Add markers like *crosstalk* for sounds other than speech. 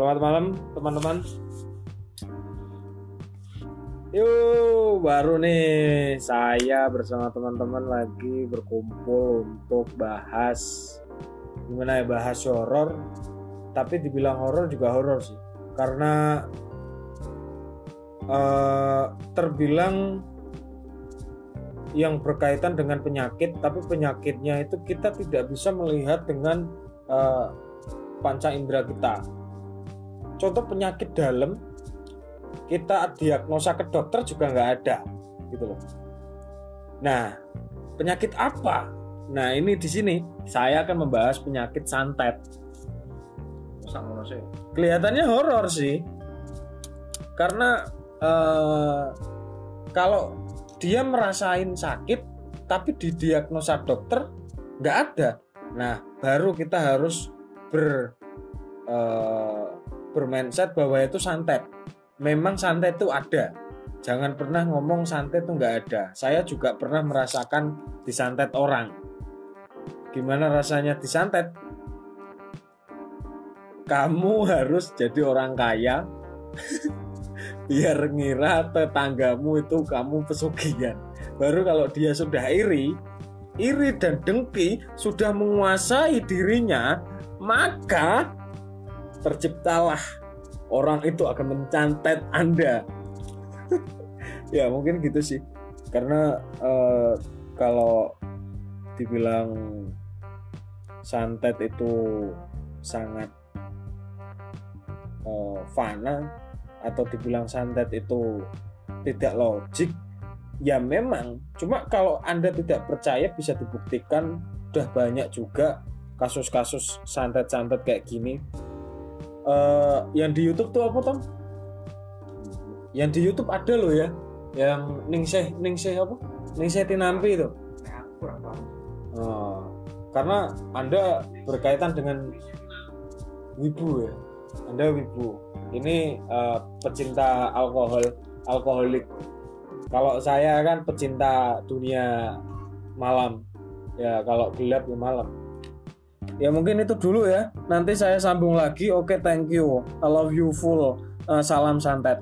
Selamat malam teman-teman. Yuk, baru nih saya bersama teman-teman lagi berkumpul untuk bahas gimana ya bahas horor. Tapi dibilang horor juga horor sih, karena eh, terbilang yang berkaitan dengan penyakit, tapi penyakitnya itu kita tidak bisa melihat dengan eh, panca indera kita. Contoh penyakit dalam kita diagnosa ke dokter juga nggak ada gitu loh. Nah, penyakit apa? Nah, ini di sini saya akan membahas penyakit santet. Kelihatannya horor sih. Karena eh, kalau dia merasain sakit tapi didiagnosa dokter nggak ada. Nah, baru kita harus ber eh, bermindset bahwa itu santet memang santet itu ada. Jangan pernah ngomong santet itu nggak ada. Saya juga pernah merasakan disantet orang. Gimana rasanya disantet? Kamu harus jadi orang kaya *laughs* biar ngira tetanggamu itu kamu pesugihan. Baru kalau dia sudah iri, iri dan dengki sudah menguasai dirinya, maka terciptalah orang itu akan mencantet Anda. *laughs* ya mungkin gitu sih. Karena eh, kalau dibilang santet itu sangat eh, fana atau dibilang santet itu tidak logik, ya memang. Cuma kalau Anda tidak percaya bisa dibuktikan udah banyak juga kasus-kasus santet-santet kayak gini uh, yang di YouTube tuh apa Tom? Yang di YouTube ada loh ya, yang Ningseh Ningseh apa? Ningseh Tinampi itu. Uh, karena anda berkaitan dengan wibu ya, anda wibu. Ini uh, pecinta alkohol, alkoholik. Kalau saya kan pecinta dunia malam, ya kalau gelap ya malam ya mungkin itu dulu ya. Nanti saya sambung lagi. Oke okay, thank you. I love you full. Uh, salam santet